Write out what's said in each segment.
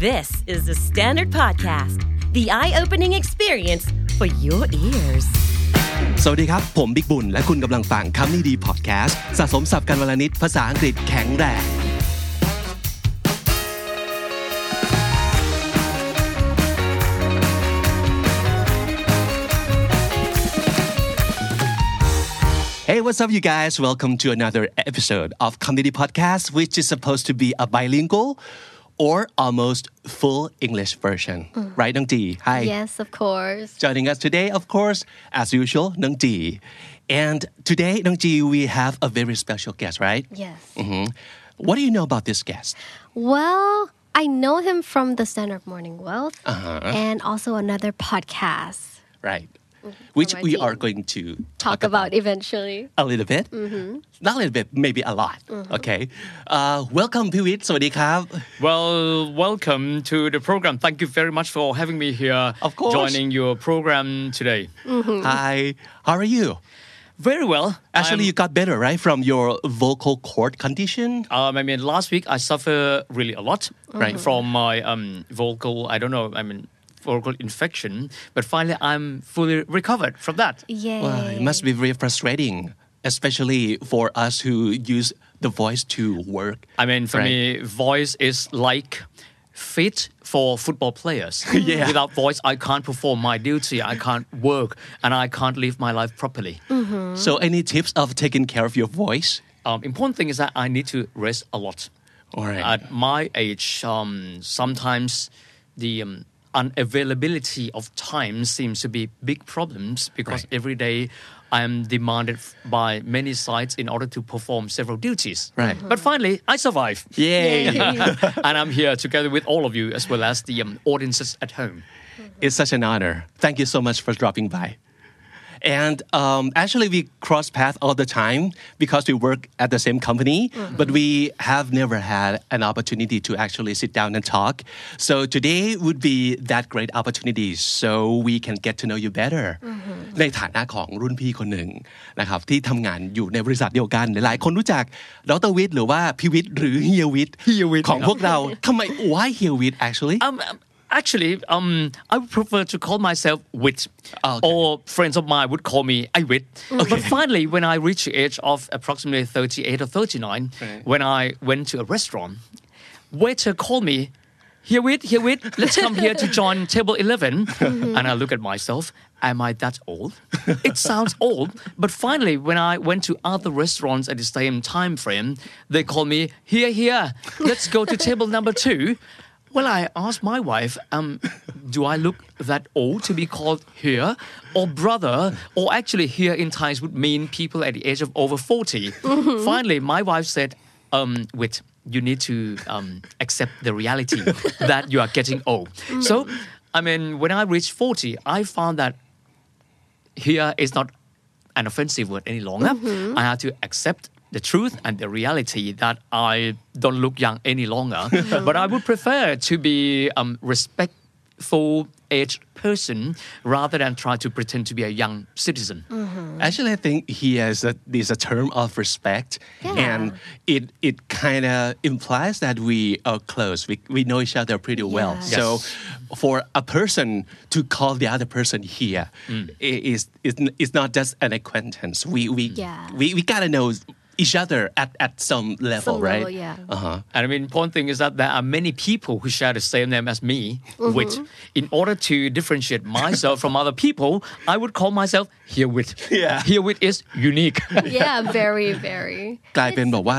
This is the Standard Podcast, the eye opening experience for your ears. สวัสดีครับ ผมบิ๊กบุญ และคุณกำลังฟังคำนี้ดีพอดแคสต์สะสมสับกันวลนิดภาษาอังกฤษแข็งแรง Hey, what's up, you guys? Welcome to another episode of Comedy Podcast, which is supposed to be a bilingual or almost full English version. Right, Nung T? Hi. Yes, of course. Joining us today, of course, as usual, Nung Ji. And today, Nung Ji, we have a very special guest, right? Yes. Mhm. What do you know about this guest? Well, I know him from the Standard Morning Wealth Uh-huh. and also another podcast. Right. Which my we team. are going to Talk about eventually. a little bit. Not a little bit, maybe a lot. Okay. Uh, welcome, Piwit. สวัสดีครับ Well, welcome to the program. Thank you very much for having me here. Of course. Joining your program today. Hi. How are you? Very well. Actually, you got better, right, from your vocal cord condition? Um, I mean, last week I suffered really a lot Right. from my um, vocal, I don't know, I mean, vocal infection. But finally, I'm fully recovered from that. Yay. Well, it must be very frustrating, especially for us who use the voice to work. I mean, for Right. me, voice is like fit for football players. Yeah. Without voice, I can't perform my duty. I can't work, and I can't live my life properly. So, any tips of taking care of your voice? Um, important thing is that I need to rest a lot. All right. At my age, um, sometimes the um, unavailability of time seems to be big problems because Right. every day I am demanded by many sites in order to perform several duties. Right. But finally, I survive. Yay! and I'm here together with all of you as well as the um, audiences at home. It's such an honor. Thank you so much for dropping by. And um, actually, we cross paths all the time because we work at the same company, but we have never had an opportunity to actually sit down and talk. So today would be that great opportunity so we can get to know you better ในฐานะของรุ่นพี่คนหนึ่งนะครับที่ทำงานอยู่ในบริษัทเดียวกัน หลายคนรู้จักดรวิทย์หรือว่าพิวิทย์หรือเฮียวิทย์ เฮียวิทย์ ของพวกเราทำไม why เฮียวิทย์ actually Um, um, actually, um, I would prefer to call myself Wit, Okay. or friends of mine would call me I Wit. But finally, when I reached the age of approximately 38 or 39, Right. when I went to a restaurant, waiter called me. Here wit, here wit, let's come here to join table 11. And I look at myself, am I that old? It sounds old. But finally, when I went to other restaurants at the same time frame, they call me, here, here, let's go to table number two. Well, I asked my wife, um, do I look that old to be called here or brother? Or actually, here in Thais would mean people at the age of over 40. Finally, my wife said, um, wait, you need to um, accept the reality that you are getting old. So, I mean, when I reached 40, I found that here is not an offensive word any longer. I had to accept the truth and the reality that I don't look young any longer. but I would prefer to be um, respectful aged person rather than try to pretend to be a young citizen. Actually, I think he has a, there's a term of respect, Yeah. and it it kind of implies that we are close. We, we know each other pretty well. Yes. So, for a person to call the other person here Mm. i- is is is not just an acquaintance. We we Yeah. we, we gotta know each other at, at some level, Some right? level, yeah. Uh-huh. And I mean, important thing is that there are many people who share the same name as me, which, in order to differentiate myself from other people, I would call myself Herewit. Yeah. Herewit is unique. yeah, very, very. กลายเป็น It's แบบว่า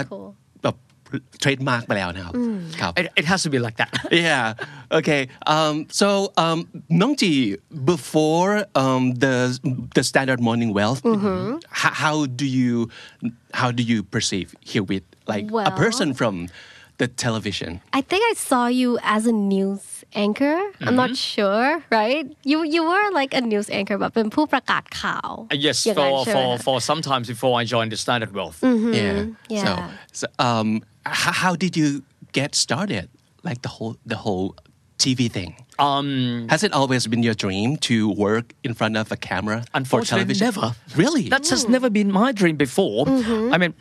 cool. แบบเทรดมาร์กไปแล้วนะครับครับ it, it has to be like that. yeah. Okay. Um, so, um, Nongji, before um, the the standard morning wealth, h- how do you how do you perceive here with like a Well- person from the television? I think I saw you as a news anchor. I'm not sure, right? You you were like a news anchor แบบเป็นผู้ประกาศข่าว yes, อย่างนั้น for, ใช่ไหม for, คะ for sometimes before I joined the Standard Wealth. Yeah. yeah. So, so um, h- how did you get started? Like the whole the whole TV thing. Um, Has it always been your dream to work in front of a camera for Unfortunately, television? never. Really? That's has never been my dream before. I mean,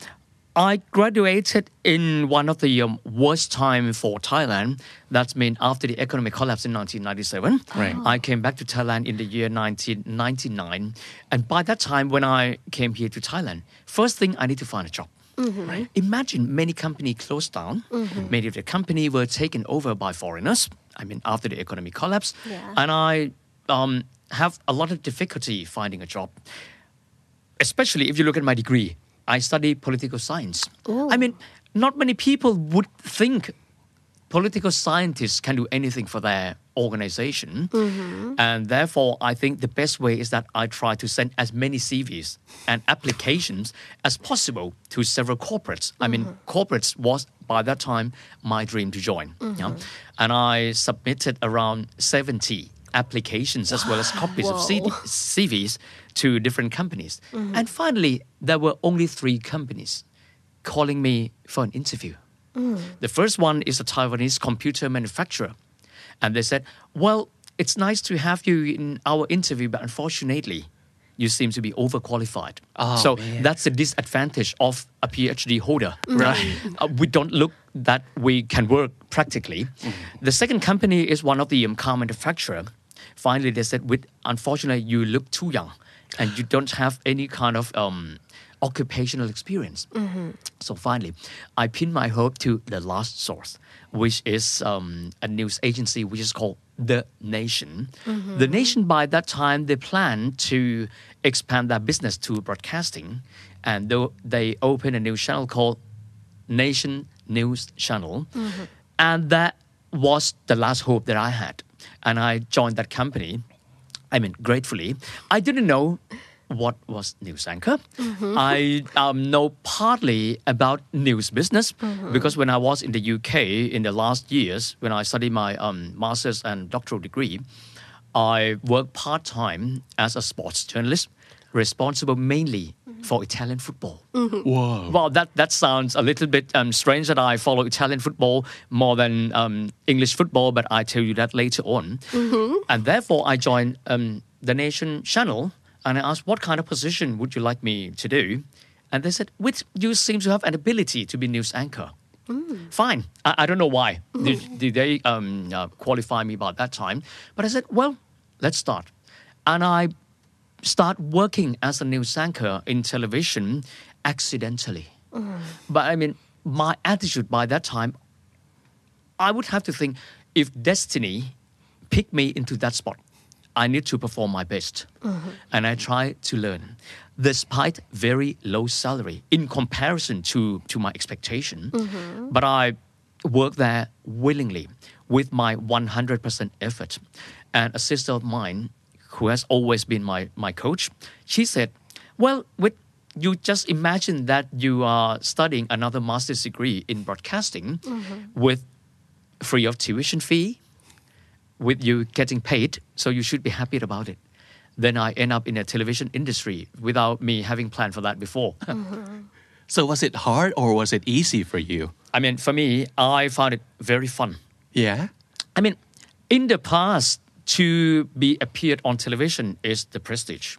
I graduated in one of the um, worst time for Thailand. That's mean after the economic collapse in 1997. Right. I came back to Thailand in the year 1999, and by that time, when I came here to Thailand, first thing I need to find a job. Right. Imagine many companies closed down. Many of the company were taken over by foreigners. I mean, after the economy collapse, Yeah. and I um, have a lot of difficulty finding a job especially if you look at my degree, I study political science. I mean, not many people would think political scientists can do anything for their organization. Mm-hmm. And therefore, I think the best way is that I try to send as many CVs and applications as possible to several corporates. I mean, mm-hmm. corporates was by that time my dream to join. yeah. Mm-hmm. And I submitted around 70 applications as well as copies of CD, CVs to different companies. And finally, there were only three companies calling me for an interview. Mm. The first one is a Taiwanese computer manufacturer. And they said, Well, it's nice to have you in our interview, but unfortunately, you seem to be overqualified. Oh, so man. that's the disadvantage of a PhD holder, right? Uh, we don't look that we can work practically. The second company is one of the um, car manufacturer. Finally, they said, with unfortunately, you look too young, and you don't have any kind of um, occupational experience. Mm-hmm. So finally, I pinned my hope to the last source, which is um, a news agency which is called The Nation. Mm-hmm. The Nation, by that time, they planned to expand their business to broadcasting, and they opened a new channel called Nation News Channel, mm-hmm. and that was the last hope that I had. And I joined that company. I mean, gratefully, I didn't know what was news anchor. I um, know partly about news business because when I was in the UK in the last years, when I studied my um, master's and doctoral degree, I worked part time as a sports journalist, responsible mainly for Italian football. Wow! Well, that, that sounds a little bit um, strange that I follow Italian football more than um, English football, but I tell you that later on. And therefore, I joined um, the Nation channel and I asked, what kind of position would you like me to do? And they said, which you seem to have an ability to be news anchor. Fine. I, I don't know why. Did, did they um, uh, qualify me by that time? But I said, well, let's start. And I start working as a news anchor in television accidentally. But I mean, my attitude by that time, I would have to think if destiny picked me into that spot, I need to perform my best. Mm-hmm. And I try to learn. Despite very low salary in comparison to, to my expectation, mm-hmm. but I work there willingly with my 100% effort. And a sister of mine, who has always been my, my coach, she said, Well, with you just imagine that you are studying another master's degree in broadcasting mm-hmm. with free of tuition fee, with you getting paid, so you should be happy about it. Then I end up in a television industry without me having planned for that before. So was it hard or was it easy for you? I mean, for me, I found it very fun. Yeah. I mean, in the past, to be appeared on television is the prestige,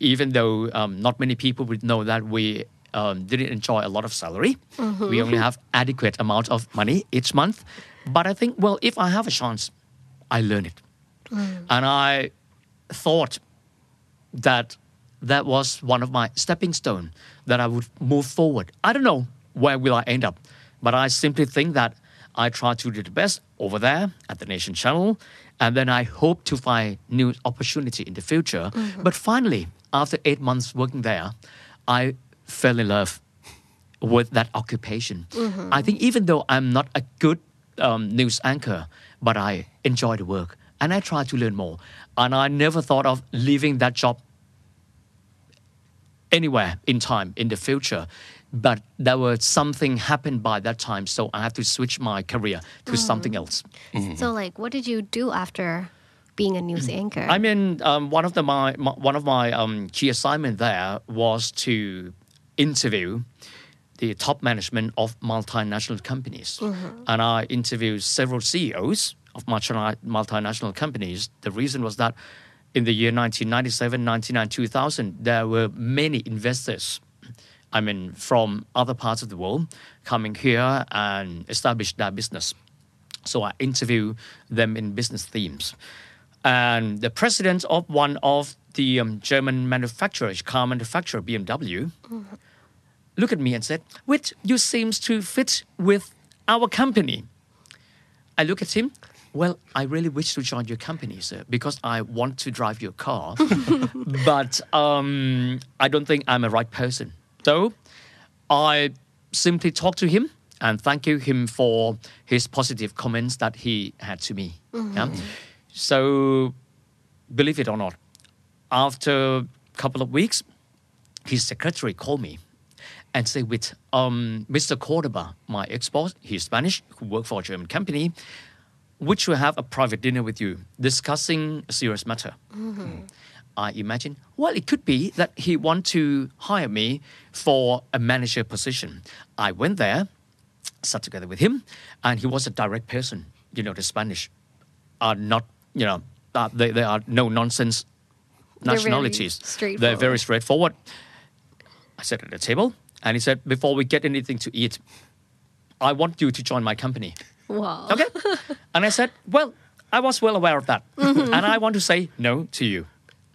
even though um, not many people would know that we um, didn't enjoy a lot of salary. We only have adequate amount of money each month. But I think, well, if I have a chance, I learn it, mm. and I thought that that was one of my stepping stone that I would move forward. I don't know where will I end up, but I simply think that I try to do the best over there at the Nation Channel, and then I hope to find new opportunity in the future. Mm-hmm. But finally, after eight months working there, I fell in love with that occupation. Mm-hmm. I think even though I'm not a good um, news anchor, but I enjoy the work and I try to learn more. And I never thought of leaving that job anywhere in time in the future. But there was something happened by that time, so I had to switch my career to something else. So, like, what did you do after being a news anchor? I mean, um, one of the my, my one of my um, key assignment there was to interview the top management of multinational companies, and I interviewed several CEOs of multinational companies. The reason was that in the year 1997, 1999, 2000, there were many investors I mean, from other parts of the world coming here and establish their business. So I interview them in business themes. And the president of one of the um, German manufacturers, car manufacturer BMW, looked at me and said, "Which you seems to fit with our company." I look at him. Well, I really wish to join your company, sir, because I want to drive your car, but um, I don't think I'm a right person. So I simply talked to him and thank you him for his positive comments that he had to me. Yeah? So, believe it or not, after a couple of weeks, his secretary called me and say with um, Mr. Cordoba, my ex-boss, he's Spanish, who worked for a German company, which will have a private dinner with you discussing a serious matter. I imagine, well, it could be that he want to hire me for a manager position. I went there, sat together with him, and he was a direct person. You know, the Spanish are not, you know, uh, they, they are no nonsense nationalities. They're very straightforward. I sat at the table, and he said, before we get anything to eat, I want you to join my company. Wow. Okay? and I said, well, I was well aware of that. Mm-hmm. And I want to say no to you.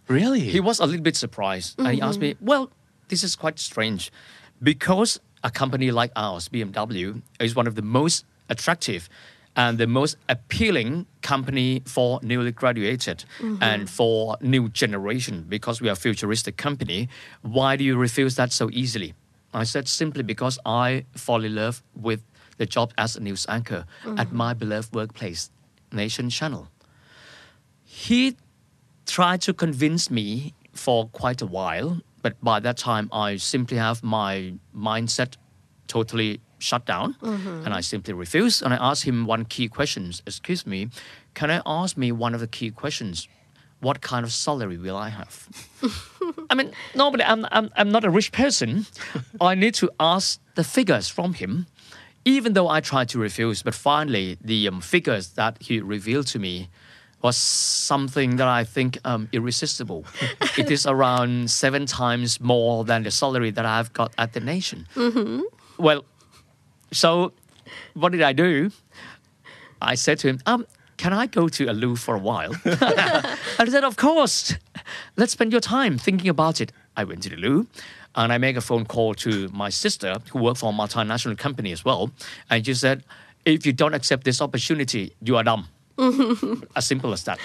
Really? He was a little bit surprised. And he asked me, mm-hmm. well, this is quite strange because a company like ours, BMW, is one of the most attractive and the most appealing company for newly graduated mm-hmm. and for new generation because we are a futuristic company. Why do you refuse that so easily? I said simply because I fall in love with the job as a news anchor at mm-hmm. my beloved workplace, Nation Channel. He tried to convince me for quite a while, but by that time I simply have my mindset totally shut down mm-hmm. and I simply refused. And I asked him one key question Excuse me, can I ask me one of the key questions? What kind of salary will I have? I mean, normally I'm, I'm, I'm not a rich person. I need to ask the figures from him, even though I tried to refuse. But finally, the um, figures that he revealed to me was something that I think um, irresistible. it is around seven times more than the salary that I've got at the nation. Well, so what did I do? I said to him, um, can I go to a loo for a while? and he said, of course. Let's spend your time thinking about it. I went to the loo and I make a phone call to my sister who worked for a multinational company as well. And she said, if you don't accept this opportunity, you are dumb. as simple as that.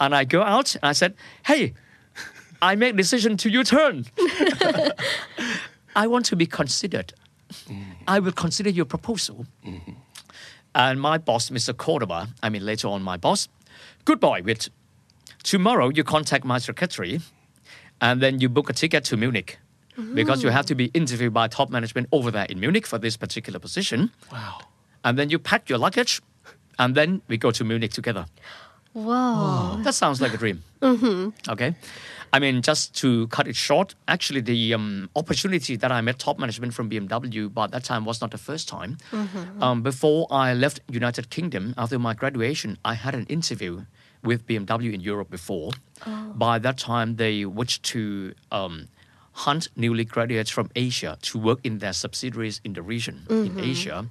And I go out and I said, hey, I make decision to your turn. I want to be considered. Mm. I will consider your proposal. Mm-hmm. And my boss, Mr. Cordoba, I mean later on my boss, good boy, with tomorrow you contact my secretary and then you book a ticket to Munich. Because you have to be interviewed by top management over there in Munich for this particular position. wow. And then you pack your luggage and then we go to Munich together. Whoa. That sounds like a dream. Mm-hmm. Okay. I mean, just to cut it short, actually, the um, opportunity that I met top management from BMW but that time was not the first time. Um, before I left United Kingdom after my graduation, I had an interview with BMW in Europe before. By that time, they wished to um, hunt newly graduates from Asia to work in their subsidiaries in the region in Asia.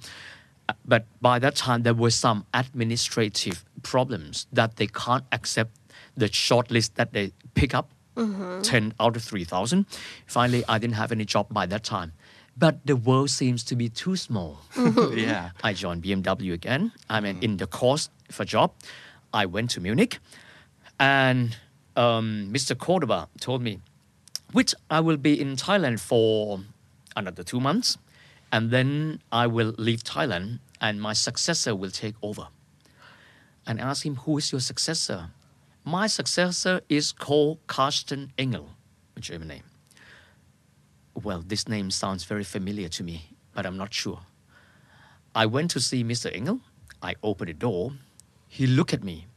But by that time, there were some administrative problems that they can't accept the shortlist that they pick up, 10 out of 3,000. Finally, I didn't have any job by that time. But the world seems to be too small. yeah. I joined BMW again. I mean, in the course for job, I went to Munich, and um, Mr. Cordoba told me, which I will be in Thailand for another two months, and then I will leave Thailand, and my successor will take over. And I asked him, who is your successor? My successor is called Carsten Engel, a German name. Well, this name sounds very familiar to me, but I'm not sure. I went to see Mr. Engel. I opened the door. He looked at me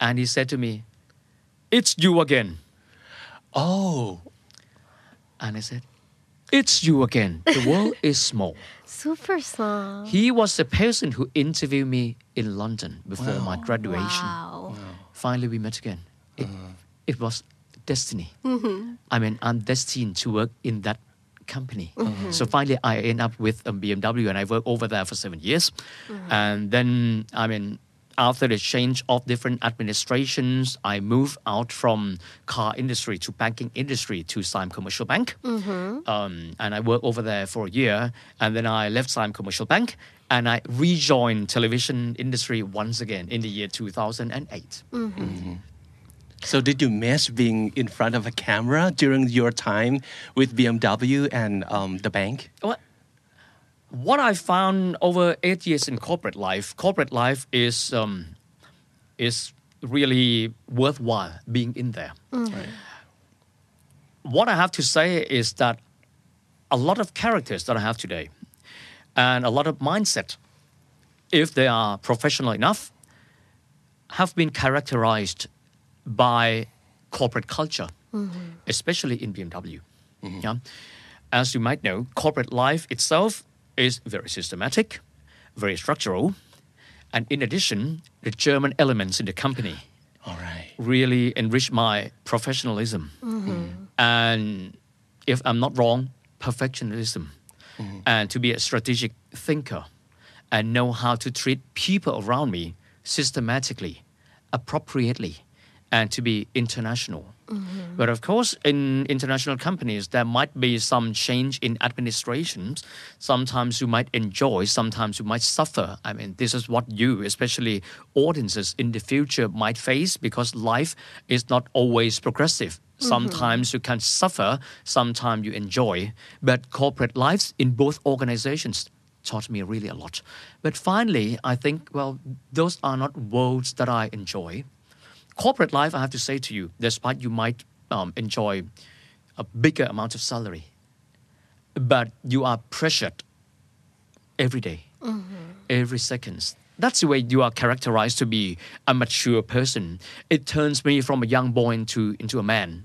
and he said to me, It's you again. Oh. And I said, It's you again. The world is small. Super small. He was the person who interviewed me in London before my graduation. Wow. Finally, we met again. It, mm-hmm. it was destiny. Mm-hmm. I mean, I'm destined to work in that company. Mm-hmm. So finally, I end up with um, BMW, and I work over there for seven years. And then, I mean, after the change of different administrations, I moved out from car industry to banking industry to Siam Commercial Bank, um, and I worked over there for a year. And then I left Siam Commercial Bank, and I rejoined television industry once again in the year 2008. So did you miss being in front of a camera during your time with BMW and um, the bank? What what I found over eight years in corporate life, corporate life is um, is really worthwhile being in there. Mm. What I have to say is that a lot of characters that I have today, and a lot of mindset, if they are professional enough, have been characterized by corporate culture, mm-hmm. especially in BMW. Mm-hmm. Yeah? As you might know, corporate life itself is very systematic, very structural, and in addition, the German elements in the company All right. really enrich my professionalism. Mm-hmm. And if I'm not wrong, perfectionism. Mm-hmm. And to be a strategic thinker and know how to treat people around me systematically, appropriately, and to be international. Mm-hmm. But of course, in international companies, there might be some change in administrations. Sometimes you might enjoy, sometimes you might suffer. I mean, this is what you, especially audiences in the future, might face because life is not always progressive. Mm-hmm. Sometimes you can suffer, sometimes you enjoy. But corporate lives in both organizations taught me really a lot. But finally, I think, well, those are not worlds that I enjoy corporate life, I have to say to you, despite you might um, enjoy a bigger amount of salary, but you are pressured every day, every second. That's the way you are characterized to be a mature person. It turns me from a young boy into into a man.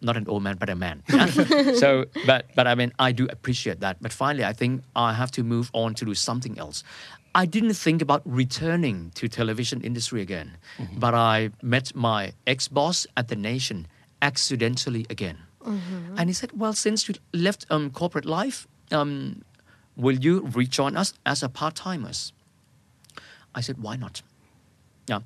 Not an old man, but a man. so, but but I mean, I do appreciate that. But finally, I think I have to move on to do something else. I didn't think about returning to television industry again, but I met my ex-boss at the Nation accidentally again, and he said, "Well, since you left um, corporate life, um, will you rejoin us as a part-timers?" I said, "Why not?" Yeah.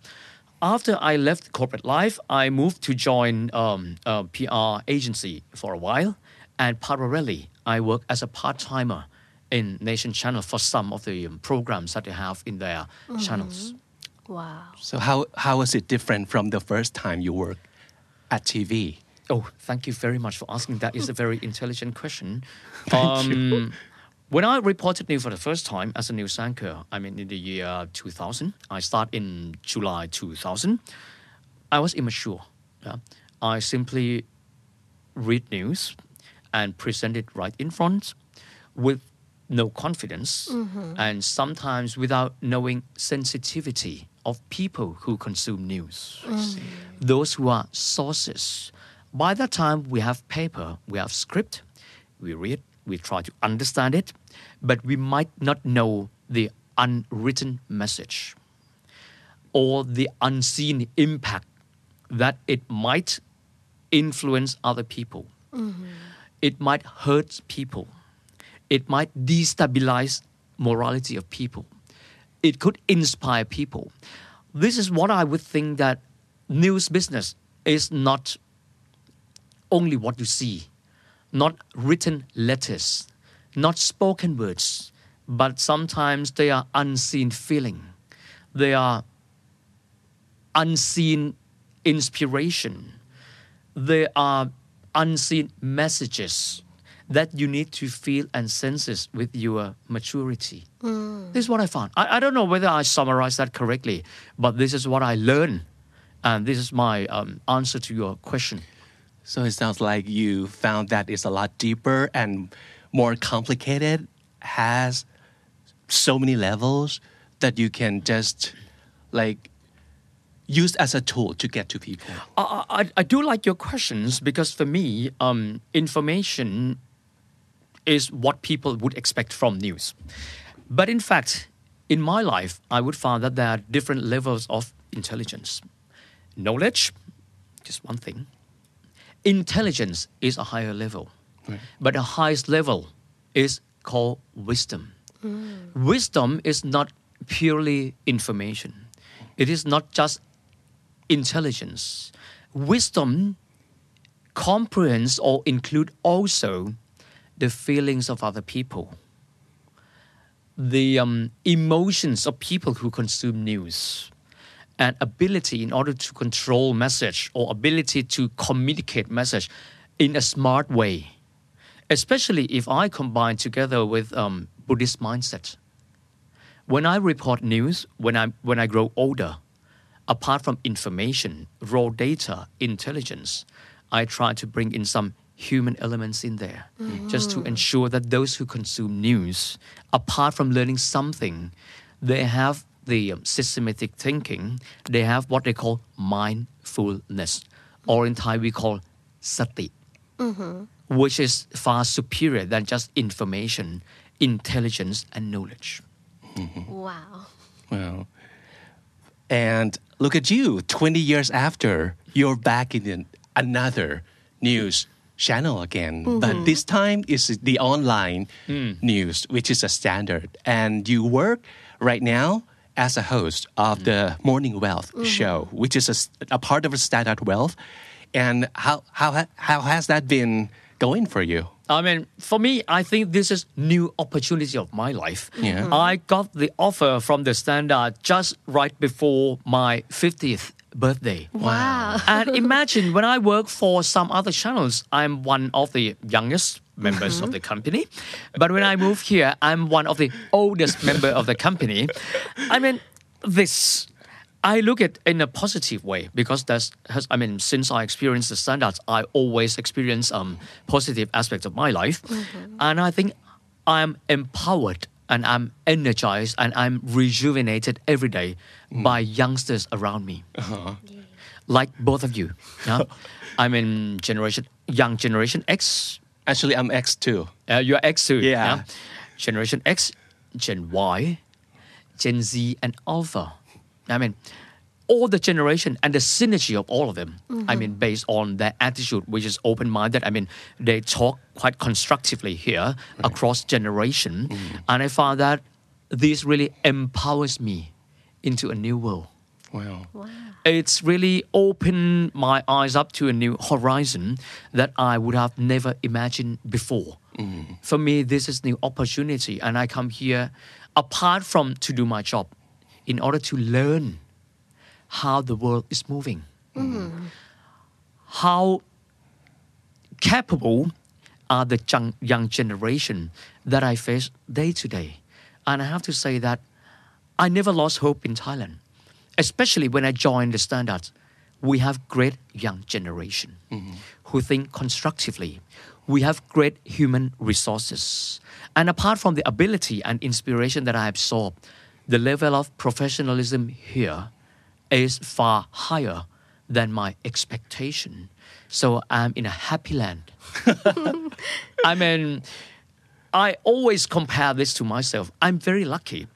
After I left corporate life, I moved to join um, a PR agency for a while, and parallelly, I work as a part-timer in Nation Channel for some of the um, programs that they have in their channels. Wow. So how how was it different from the first time you worked at TV? Oh, thank you very much for asking. That is a very intelligent question. um, when I reported news for the first time as a news anchor, I mean in the year 2000, I started in July 2000. I was immature. yeah. I simply read news and present it right in front with no confidence mm-hmm. and sometimes without knowing sensitivity of people who consume news. Mm-hmm. Those who are sources. By that time we have paper we have script we read we try to understand it but we might not know the unwritten message or the unseen impact that it might influence other people. Mm-hmm. It might hurt people it might destabilize morality of people. It could inspire people. This is what i would think that news business is not only what you see not written letters not spoken words but sometimes they are unseen feeling. They are unseen inspiration. They are unseen messages that you need to feel and sense senses with your maturity. This is what I found. I, I don't know whether I summarized that correctly, but this is what I learned. And this is my um, answer to your question. So it sounds like you found that it's a lot deeper and more complicated, has so many levels that you can just like use as a tool to get to people. I, I, I do like your questions because for me, um, information is what people would expect from news. But in fact, in my life, I would find that there are different levels of intelligence. Knowledge, just one thing. Intelligence is a higher level. but the highest level is called wisdom. Mm. Wisdom is not purely information. It is not just intelligence. Wisdom comprehends or include also the feelings of other people, the um, emotions of people who consume news, and ability in order to control message or ability to communicate message in a smart way. Especially if I combine together with um, Buddhist mindset. When I report news, when I when I grow older, apart from information, raw data, intelligence, I try to bring in some human elements in there mm. just to ensure that those who consume news, apart from learning something, they have the um, systematic thinking, they have what they call mindfulness, or in Thai we call sati, mm-hmm. which is far superior than just information, intelligence, and knowledge. Mm-hmm. Wow. Wow. And look at you, 20 years after, you're back in another news channel again. But mm-hmm. this time is the online mm. news, which is a standard. And you work right now as a host of the mm. Morning Wealth mm-hmm. show, which is a part of a Standard Wealth. And how, how, how has that been going for you? I mean, for me, I think this is new opportunity of my life. Yeah. I got the offer from the Standard just right before my 50th birthday. Wow. and imagine when I work for some other channels, I'm one of the youngest members of mm-hmm. the company. But when I move here, I'm one of the oldest member of the company. I mean, this I look at in a positive way because that's has, I mean since I experienced the standards, I always experience um, positive aspects of my life, and I think I'm empowered and I'm energized and I'm rejuvenated every day by youngsters around me, like both of you. yeah? I'm in generation young generation X. Actually, I'm X too. Uh, you're X too. Yeah. Generation X, Gen Y, Gen Z, and Alpha. I mean, all the generation and the synergy of all of them. I mean, based on their attitude, which is open-minded. I mean, they talk quite constructively here across generation, mm. and I found that this really empowers me into a new world Wow. it's really opened my eyes up to a new horizon that I would have never imagined before. Mm. For me, this is new opportunity, and I come here apart from to do my job, in order to learn how the world is moving, how capable are the young, young generation that I face day to day, and I have to say that I never lost hope in Thailand especially when I joined the standards, we have great young generation who think constructively. We have great human resources. And apart from the ability and inspiration that I absorb, the level of professionalism here is far higher than my expectation. So I'm in a happy land. I mean, I always compare this to myself. I'm very lucky.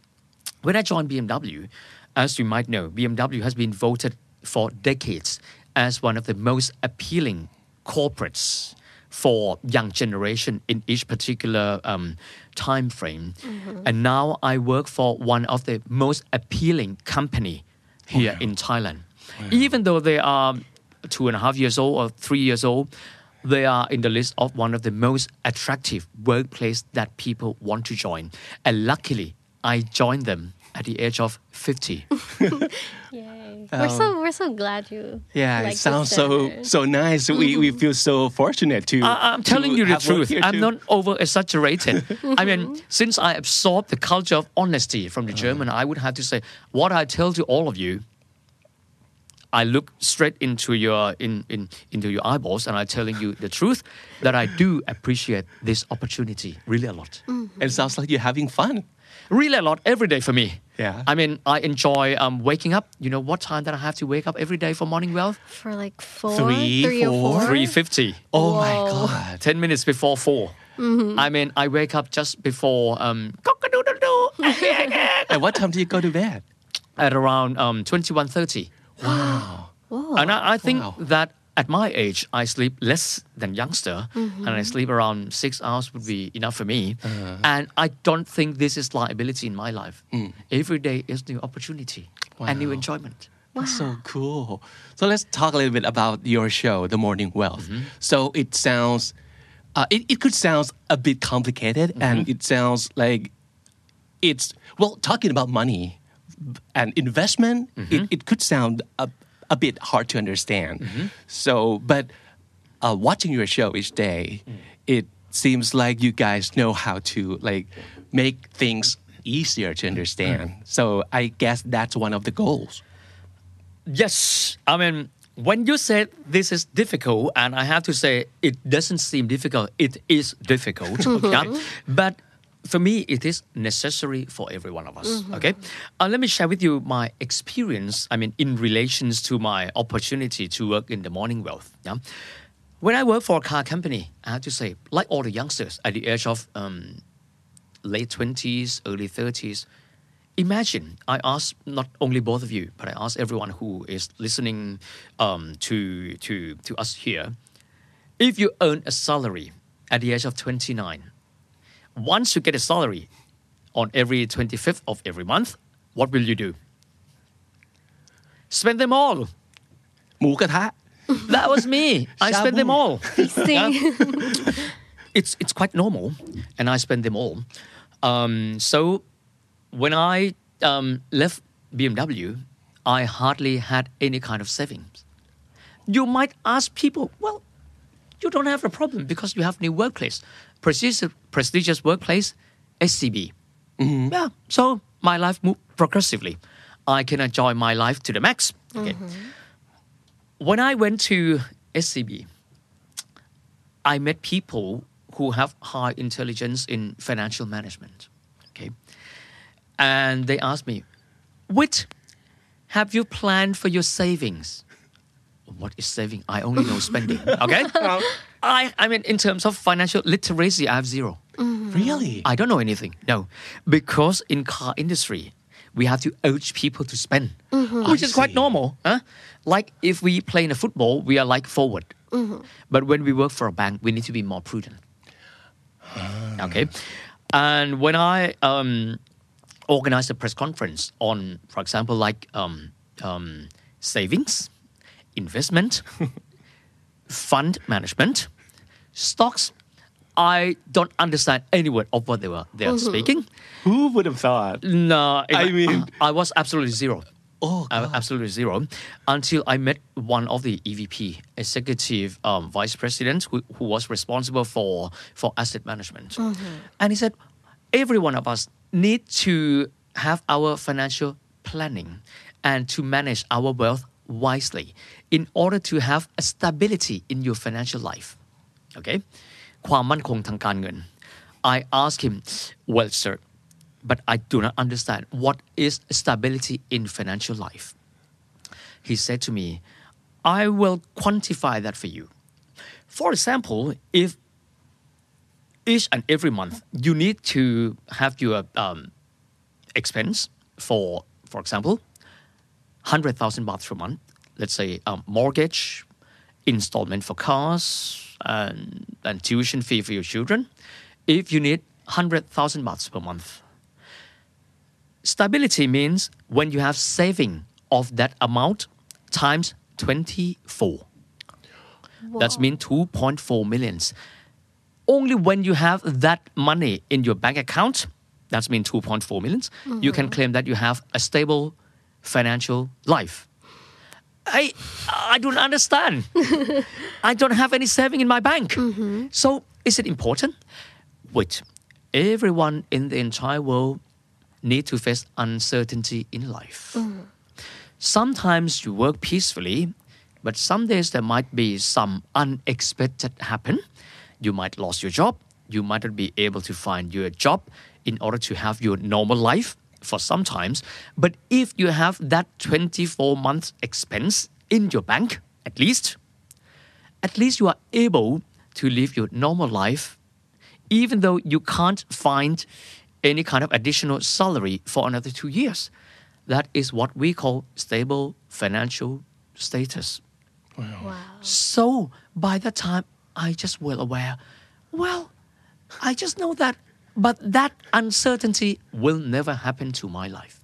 When I joined BMW, as you might know, BMW has been voted for decades as one of the most appealing corporates for young generation in each particular um, time frame. And now I work for one of the most appealing company here in Thailand. Even though they are two and a half years old or three years old, they are in the list of one of the most attractive workplace that people want to join. And luckily, I joined them at the age of 50. Yay. we're so um, we're so glad you. Yeah, like it sounds so so nice. We we feel so fortunate to. I, I'm telling to you the truth. I'm too. not over exaggerating. I mean, since I absorbed the culture of honesty from the German, uh-huh. I would have to say what I tell to all of you. I look straight into your in, in into your eyeballs and I'm telling you the truth that I do appreciate this opportunity really a lot. And it sounds like you're having fun. Really a lot every day for me. Yeah. I mean, I enjoy um, waking up. You know what time that I have to wake up every day for morning wealth? for like four, Three, three or four? four. Three fifty. Oh my god. 10 minutes before 4. I mean, I wake up just before um, cock-a-doodle-doo, And what time do you go to bed? at around um, 21.30. Wow. Whoa. And I, I think Wow. that at my age, I sleep less than youngster, and I mm-hmm. sleep around six hours would be enough for me. Uh-huh. And I don't think this is liability in my life. Mm. Every day is new opportunity and new Wow. enjoyment. That's so cool. So let's talk a little bit about your show, The Morning Wealth. Mm-hmm. So it sounds, uh, it, it could sound a bit complicated mm-hmm. and it sounds like it's, well, talking about money and investment, it, it could sound a, a bit hard to understand. Mm-hmm. So, but uh, watching your show each day, mm. it seems like you guys know how to like make things easier to understand. Mm. So I guess that's one of the goals. Yes, I mean, when you said this is difficult, and I have to say it doesn't seem difficult, it is difficult. yeah? Mm-hmm. But for me, it is necessary for every one of us. Okay, uh, let me share with you my experience. I mean, in relations to my opportunity to work in the morning wealth. Yeah, when I work for a car company, I have to say, like all the youngsters at the age of um, late 20s, early 30s. Imagine I ask not only both of you, but I ask everyone who is listening um, to, to, to us here. If you earn a salary at the age of 29, once you get a salary on every 25th of every month, what will you do? Spend them all. หมูกระทะ That was me. I spent them all. Sing. it's it's quite normal, and I spend them all. Um, so when I um, left BMW, I hardly had any kind of savings. You might ask people, well, you don't have a problem because you have new workplace, prestigious, prestigious workplace, SCB. Mm-hmm. Yeah, so my life moved progressively. I can enjoy my life to the max. Okay. Mm-hmm. When I went to SCB, I met people who have high intelligence in financial management. Okay. And they asked me, Whit, have you planned for your savings? What is saving? I only know spending. Okay. I, I mean, in terms of financial literacy, I have zero. Really? I don't know anything. No, because in car industry, we have to urge people to spend, which I is quite normal. Huh? Like if we play in a football, we are like forward. But when we work for a bank, we need to be more prudent. Okay, and when I um, organize a press conference on, for example, like um, um, savings, investment, fund management, stocks. I don't understand any word of what they were they are speaking. Who would have thought? No, I it- mean- I was absolutely zero. Oh, I was absolutely zero until I met one of the EVP, executive um, vice president, who, who was responsible for for asset management, and he said, every one of us need to have our financial planning and to manage our wealth wisely in order to have a stability in your financial life. Okay, ความมั่นคงทางการเงิน I asked him well sir but I do not understand what is stability in financial life he said to me I will quantify that for you for example if each and every month you need to have your um, expense for for example 100,000 baht per month, let's say um, mortgage, installment for cars, and, and tuition fee for your children, if you need 100,000 bahts per month. Stability means when you have saving of that amount times 24. That's mean 2.4 millions. Only when you have that money in your bank account, that's mean 2.4 millions, you can claim that you have a stable financial life. I I don't understand. I don't have any saving in my bank. Mm-hmm. So is it important? Wait, everyone in the entire world need to face uncertainty in life. Mm. Sometimes you work peacefully, but some days there might be some unexpected happen. You might lose your job. You might not be able to find your job in order to have your normal life for some times. But if you have that 24 months expense in your bank, at least, at least you are able to live your normal life, even though you can't find any kind of additional salary for another two years. That is what we call stable financial status. Wow. So by that time, I just well aware, well, I just know that, but that uncertainty will never happen to my life.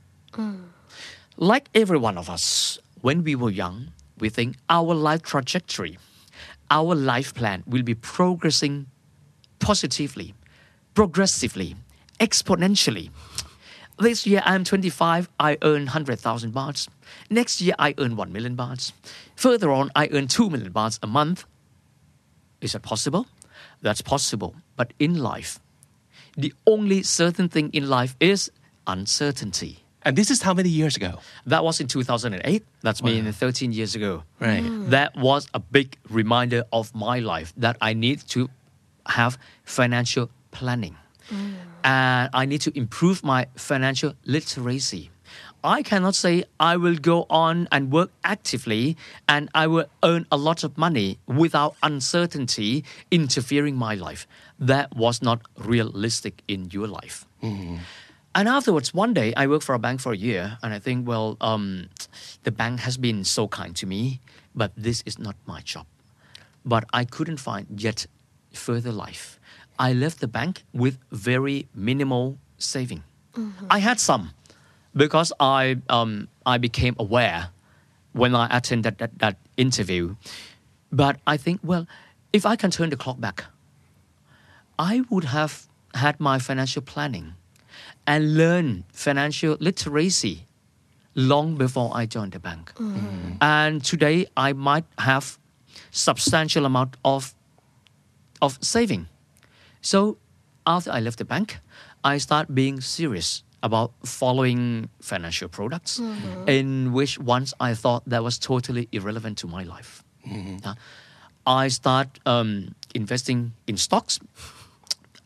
Like every one of us, when we were young, we think our life trajectory, our life plan will be progressing positively, progressively, exponentially. This year I'm 25, I earn 100,000 bahts. Next year I earn 1 million bahts. Further on, I earn 2 million bahts a month. Is that possible? That's possible. But in life, the only certain thing in life is uncertainty. And this is how many years ago? That was in 2008. That's mean 13 years ago. Right. Mm. That was a big reminder of my life that I need to have financial planning. Mm. And I need to improve my financial literacy. I cannot say I will go on and work actively and I will earn a lot of money without uncertainty interfering my life. That was not realistic in your life. And afterwards, one day, I worked for a bank for a year, and I think, well, um, the bank has been so kind to me, but this is not my job. But I couldn't find yet further life. I left the bank with very minimal saving. I had some because I um, I became aware when I attended that, that interview. But I think, well, if I can turn the clock back, I would have had my financial planning and learn financial literacy long before I joined the bank. And today I might have substantial amount of of saving. So after I left the bank, I start being serious about following financial products in which once I thought that was totally irrelevant to my life. Uh, I start um, investing in stocks.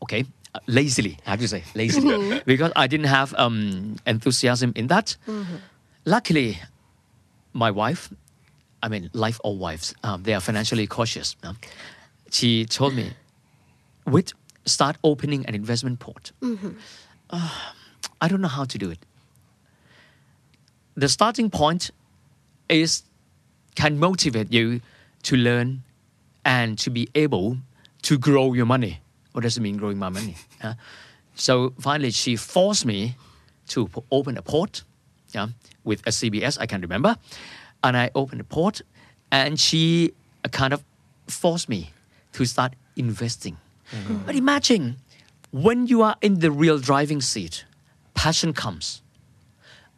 Okay. Uh, lazily i have to say? Lazily. Because i didn't have um, enthusiasm in that. Luckily my wife i mean life or wives um, they are financially cautious uh, she told me with start opening an investment port. Uh, i don't know how to do it the starting point is can motivate you to learn and to be able to grow your money. What does it mean, growing my money? So finally, she forced me to open a port yeah, with a CBS, I can remember. And I opened a port, and she kind of forced me to start investing. Mm-hmm. But imagine when you are in the real driving seat, passion comes.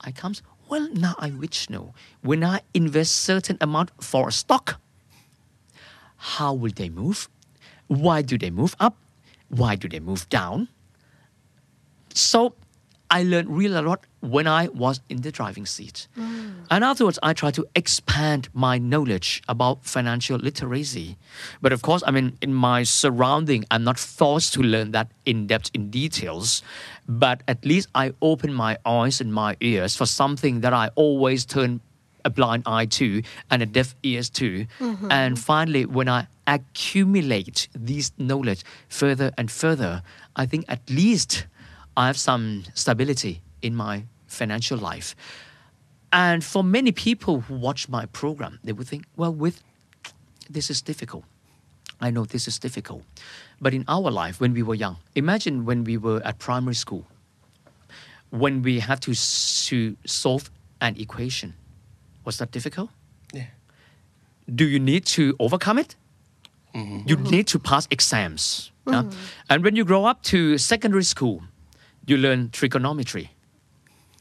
I comes, well, now I wish know when I invest certain amount for a stock, how will they move? Why do they move up? Why do they move down? So I learned really a lot when I was in the driving seat. Mm. And afterwards, I tried to expand my knowledge about financial literacy. But of course, I mean, in my surrounding, I'm not forced to learn that in depth in details. But at least I open my eyes and my ears for something that I always turn a blind eye to and a deaf ears to. Mm-hmm. And finally, when I accumulate this knowledge further and further, I think at least I have some stability in my financial life. And for many people who watch my program, they would think, well, with this is difficult. I know this is difficult. But in our life, when we were young, imagine when we were at primary school, when we had to, s- to solve an equation. Was that difficult? Yeah. Do you need to overcome it? Mm-hmm. You need to pass exams. yeah? Mm-hmm. And when you grow up to secondary school, you learn trigonometry.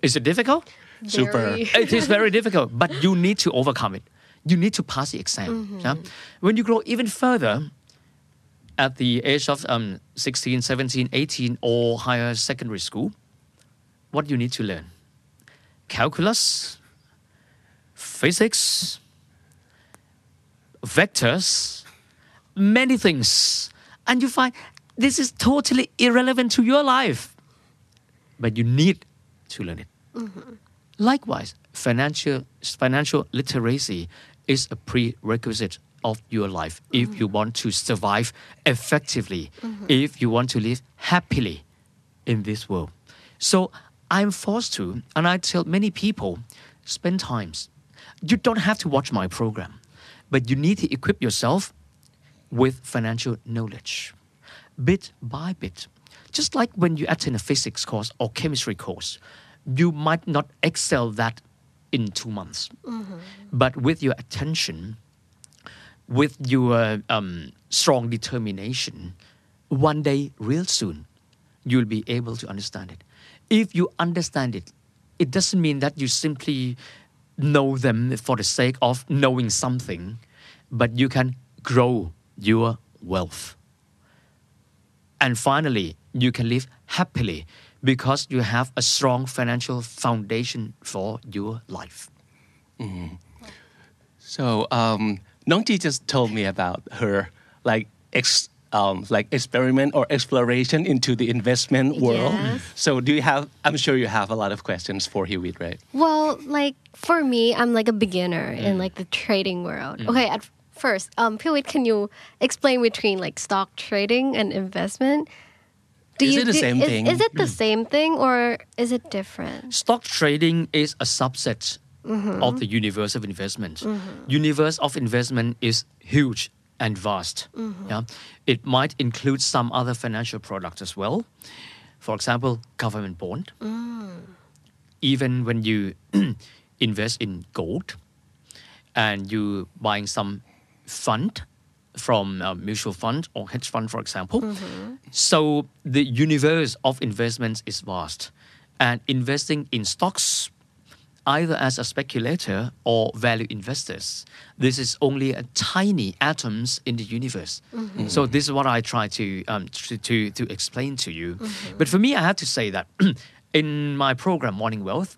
Is it difficult? Super. It is very difficult, but you need to overcome it. You need to pass the exam. yeah? When you grow even further, at the age of um, 16, 17, 18, or higher secondary school, what do you need to learn? Calculus, physics, vectors, many things. And you find this is totally irrelevant to your life. But you need to learn it. Likewise, financial financial literacy is a prerequisite of your life if you want to survive effectively, if you want to live happily in this world. So I'm forced to, and I tell many people, spend times. You don't have to watch my program. but you need to equip yourself with financial knowledge, bit by bit. Just like when you attend a physics course or chemistry course, you might not excel that in two months, but with your attention, with your um, strong determination, one day, real soon, you'll be able to understand it. If you understand it, it doesn't mean that you simply know them for the sake of knowing something, but you can grow your wealth. And finally, you can live happily because you have a strong financial foundation for your life. So um, Nongji just told me about her like ex, um, like experiment or exploration into the investment world. Yes. So do you have? I'm sure you have a lot of questions for Hewitt, right? Well, like for me, I'm like a beginner in like the trading world. Okay, at first, um, Piwit, can you explain between like stock trading and investment? Do Is it the do- same is, thing? Is it the mm. same thing or is it different? Stock trading is a subset mm-hmm. of the universe of investment. Mm-hmm. Universe of investment is huge and vast. Mm-hmm. Yeah, it might include some other financial products as well. For example, government bond. Mm. Even when you invest in gold, and you buying some fund from a mutual fund or hedge fund, for example. Mm-hmm. So the universe of investments is vast, and investing in stocks, either as a speculator or value investors, this is only a tiny atoms in the universe. Mm-hmm. So this is what I try to um, to, to to explain to you. Mm-hmm. But for me, I have to say that in my program Morning Wealth,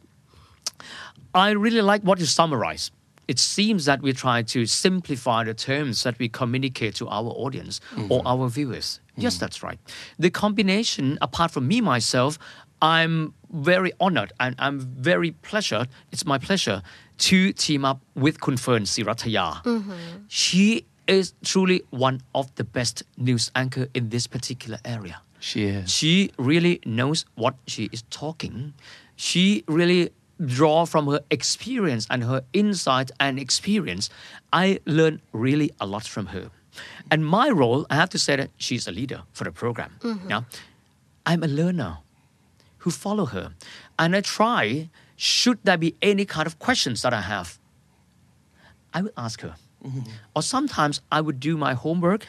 I really like what you summarize. It seems that we try to simplify the terms that we communicate to our audience mm. or our viewers. Mm. Yes, that's right. The combination, apart from me myself, I'm very honored and I'm very pleasured. It's my pleasure to team up with Kun Fern Sirataya. Mm-hmm. She is truly one of the best news anchor in this particular area She is. she really knows what she is talking. She really draw from her experience and her insight and experience. I learn really a lot from her. And my role, I have to say that she's a leader for the program. Mm-hmm. Yeah, I'm a learner who follow her, and I try. Should there be any kind of questions that I have, I would ask her. Mm-hmm. Or sometimes I would do my homework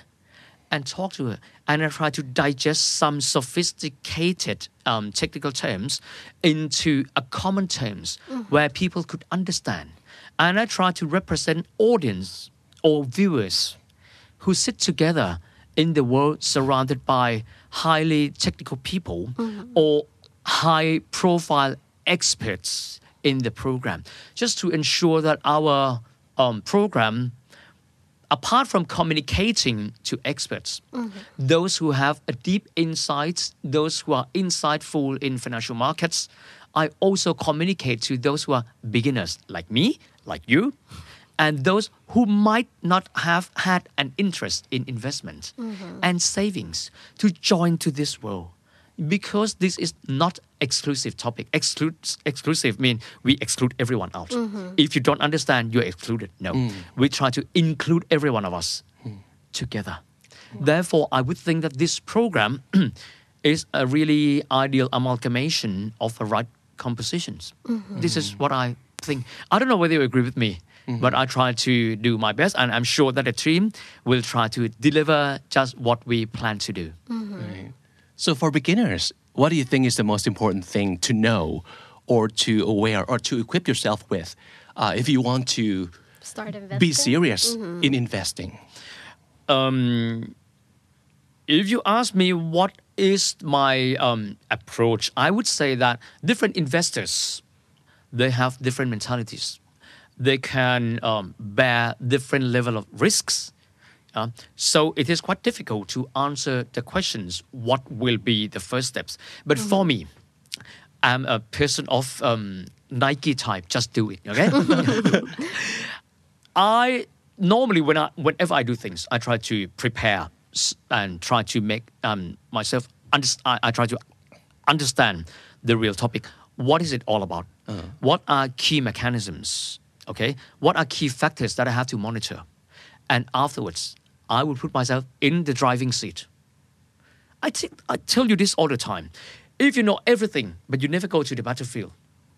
and talk to her. And I try to digest some sophisticated um, technical terms into a common terms where people could understand. And I try to represent audience or viewers who sit together in the world surrounded by highly technical people or high profile experts in the program, just to ensure that our um, program, apart from communicating to experts, mm-hmm. those who have a deep insights, those who are insightful in financial markets, I also communicate to those who are beginners like me, like you, and those who might not have had an interest in investment mm-hmm. and savings to join to this world because this is not exclusive topic. Exclude, exclusive mean we exclude everyone out. Mm-hmm. If you don't understand you're excluded. No. Mm. We try to include every one of us mm. together. Therefore i would think that this program is a really ideal amalgamation of the right compositions. Mm-hmm. This is what i think. I don't know whether you agree with me mm-hmm. but i try to do my best and i'm sure that the team will try to deliver just what we plan to do. Right. So for beginners, what do you think is the most important thing to know or to aware or to equip yourself with uh, if you want to Start investing. be serious in investing? um, if you ask me what is my um, approach, I would say that different investors they have different mentalities. They can um, bear different level of risks. Uh, so it is quite difficult to answer the questions. What will be the first steps? But for me, I'm a person of um, Nike type. Just do it. Okay. I normally when I whenever I do things, I try to prepare and try to make um, myself. Under, I, I try to understand the real topic. What is it all about? What are key mechanisms? Okay, what are key factors that I have to monitor? And afterwards I will put myself in the driving seat. I tell you this all the time. If you know everything but you never go to the battlefield,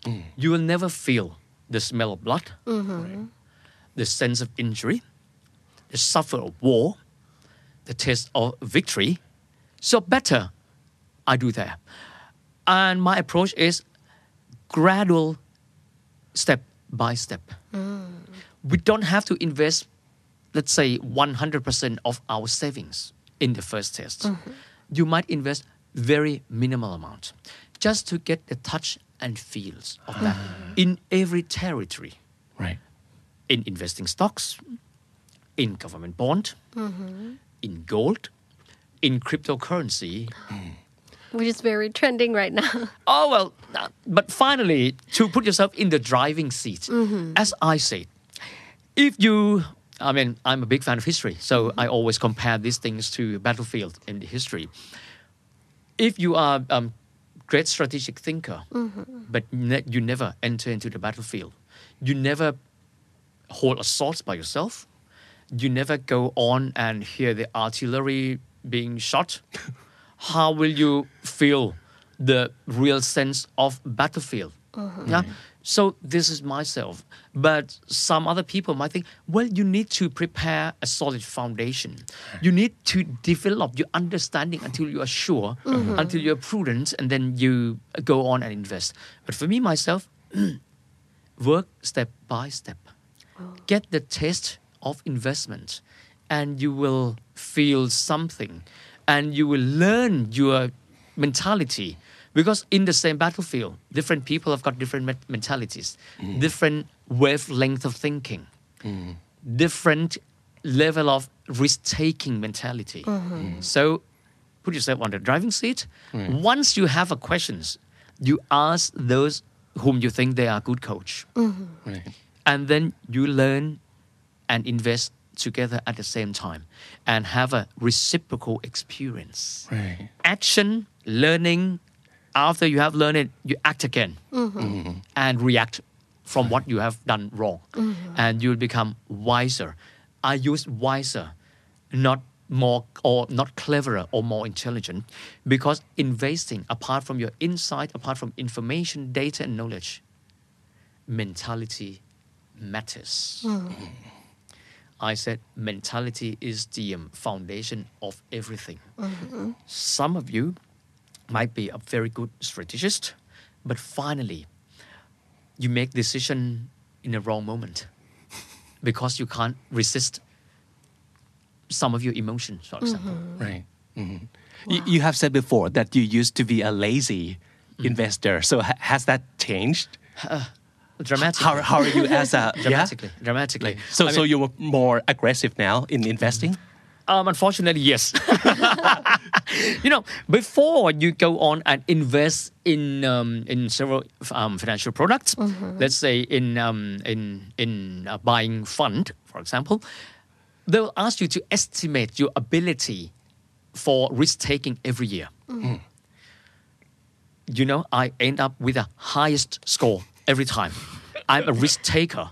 mm. you will never feel the smell of blood, mm-hmm. the sense of injury, the suffer of war, the taste of victory. So better I do that. And my approach is gradual step by step. Mm. We don't have to invest, let's say, 100% of our savings in the first test. Mm-hmm. You might invest very minimal amount just to get the touch and feels of that mm-hmm. in every territory Right. in investing stocks, in government bond, mm-hmm. in gold, in cryptocurrency. Mm. Which is very trending right now. Oh well, uh, but finally, to put yourself in the driving seat, as I said, if you, I mean, I'm a big fan of history, so I always compare these things to battlefield in the history. If you are a um, great strategic thinker, but ne- you never enter into the battlefield, you never hold a sword by yourself, you never go on and hear the artillery being shot, how will you feel the real sense of battlefield? Yeah. So this is myself. But some other people might think, well, you need to prepare a solid foundation. You need to develop your understanding until you are sure, mm-hmm. until you're prudent, and then you go on and invest. But for me, myself, work step by step. Oh. Get the taste of investment, and you will feel something, and you will learn your mentality. Because in the same battlefield, different people have got different me- mentalities, different wavelength of thinking, different level of risk-taking mentality. So, put yourself on the driving seat. Once you have a questions, you ask those whom you think they are good coach Right. and then you learn and invest together at the same time and have a reciprocal experience Right. action learning after you have learned it you act again mm-hmm. Mm-hmm. and react from what you have done wrong. Mm-hmm. And you'll become wiser. I use wiser not more or not cleverer or more intelligent because investing apart from your insight apart from information data and knowledge mentality matters. I said mentality is the um, foundation of everything. Some of you might be a very good strategist, but finally, you make decision in the wrong moment because you can't resist some of your emotions, for example. Mm-hmm. Right. Mhm. You, you have said before that you used to be a lazy mm. investor. So ha- has that changed? Uh, dramatically. How, how are you as a yeah? dramatically. Dramatically. So I so mean, you're more aggressive now in investing. Um, unfortunately, yes. you know, before you go on and invest in um, in several um, financial products, let's say in um, in in uh, buying fund, for example, they will ask you to estimate your ability for risk taking every year. You know, I end up with the highest score every time. I'm a risk taker.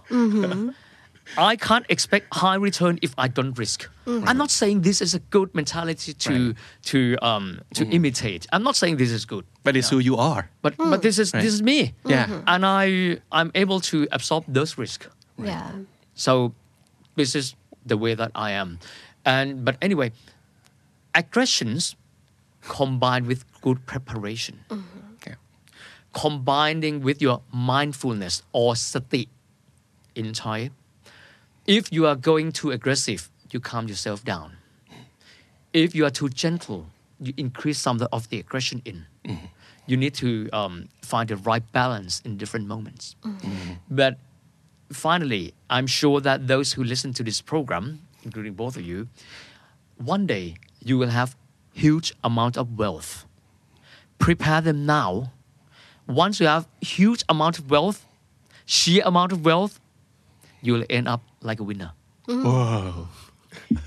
I can't expect high return if I don't risk. Mm. I'm not saying this is a good mentality to to um, to mm. imitate. I'm not saying this is good, But it's who you are. but but this is this is me. Yeah. Mm-hmm. and I I'm able to absorb those risks. Yeah. So this is the way that I am. And but anyway, aggressions combined with good preparation, mm-hmm. Yeah. combining with your mindfulness or sati in Thai. If you are going too aggressive, you calm yourself down. If you are too gentle, you increase some of the aggression in. You need to um, find the right balance in different moments. But finally, I'm sure that those who listen to this program, including both of you, one day you will have huge amount of wealth. Prepare them now. Once you have huge amount of wealth, sheer amount of wealth, you will end up like a winner. Whoa.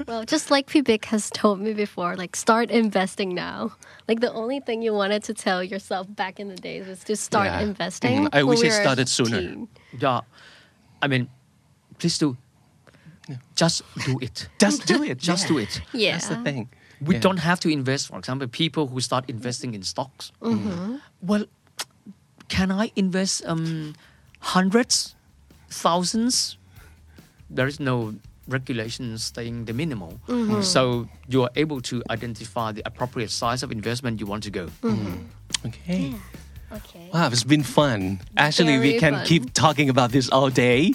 Well, just like Piwit has told me before, like start investing now. Like the only thing you wanted to tell yourself back in the days was to start Yeah. investing. Mhm. I when wish we I were started sooner. teen. Yeah, I mean, please do. just do it Just do it. Just yeah. do it. Yeah. That's the thing. we Yeah. don't have to invest for example people who start investing in stocks well can i invest um, hundreds thousands there is no regulation staying the minimal mm-hmm. so you are able to identify the appropriate size of investment you want to go mm-hmm. Mm-hmm. Okay. Okay. Wow, it's been fun. Actually, we can fun. keep talking about this all day,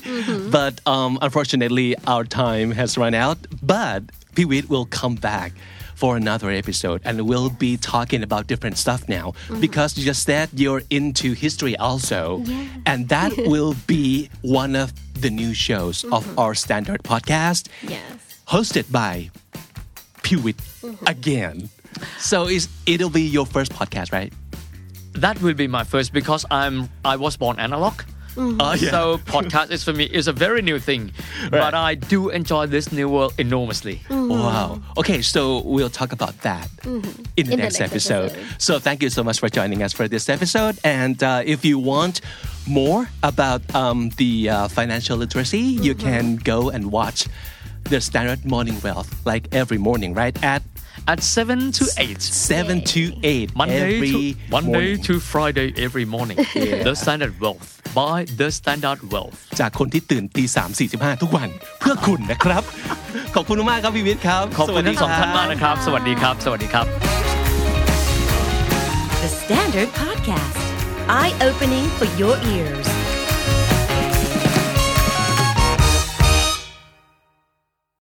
but um, unfortunately, our time has run out. But Piwit will come back for another episode, and we'll be talking about different stuff now mm-hmm. because you just said you're into history also, and that will be one of the new shows of mm-hmm. our standard podcast, Yes. hosted by Piwit mm-hmm. again. So is it'll be your first podcast, right? that will be my first because i'm i was born analog Oh, yeah. so podcast is for me is a very new thing but i do enjoy this new world enormously Wow. Okay, so we'll talk about that in the In the next, next episode. episode. So thank you so much for joining us for this episode. And uh, if you want more about um, the uh, financial literacy, you can go and watch the Standard Morning Wealth like every morning, right? At at 7 to 8. 7 to 8. Monday, every to, Monday to Friday every morning. Yeah. The Standard Wealth by The Standard Wealth จากคนที่ตื่นตี3 45 The Standard Podcast Eye Opening for Your Ears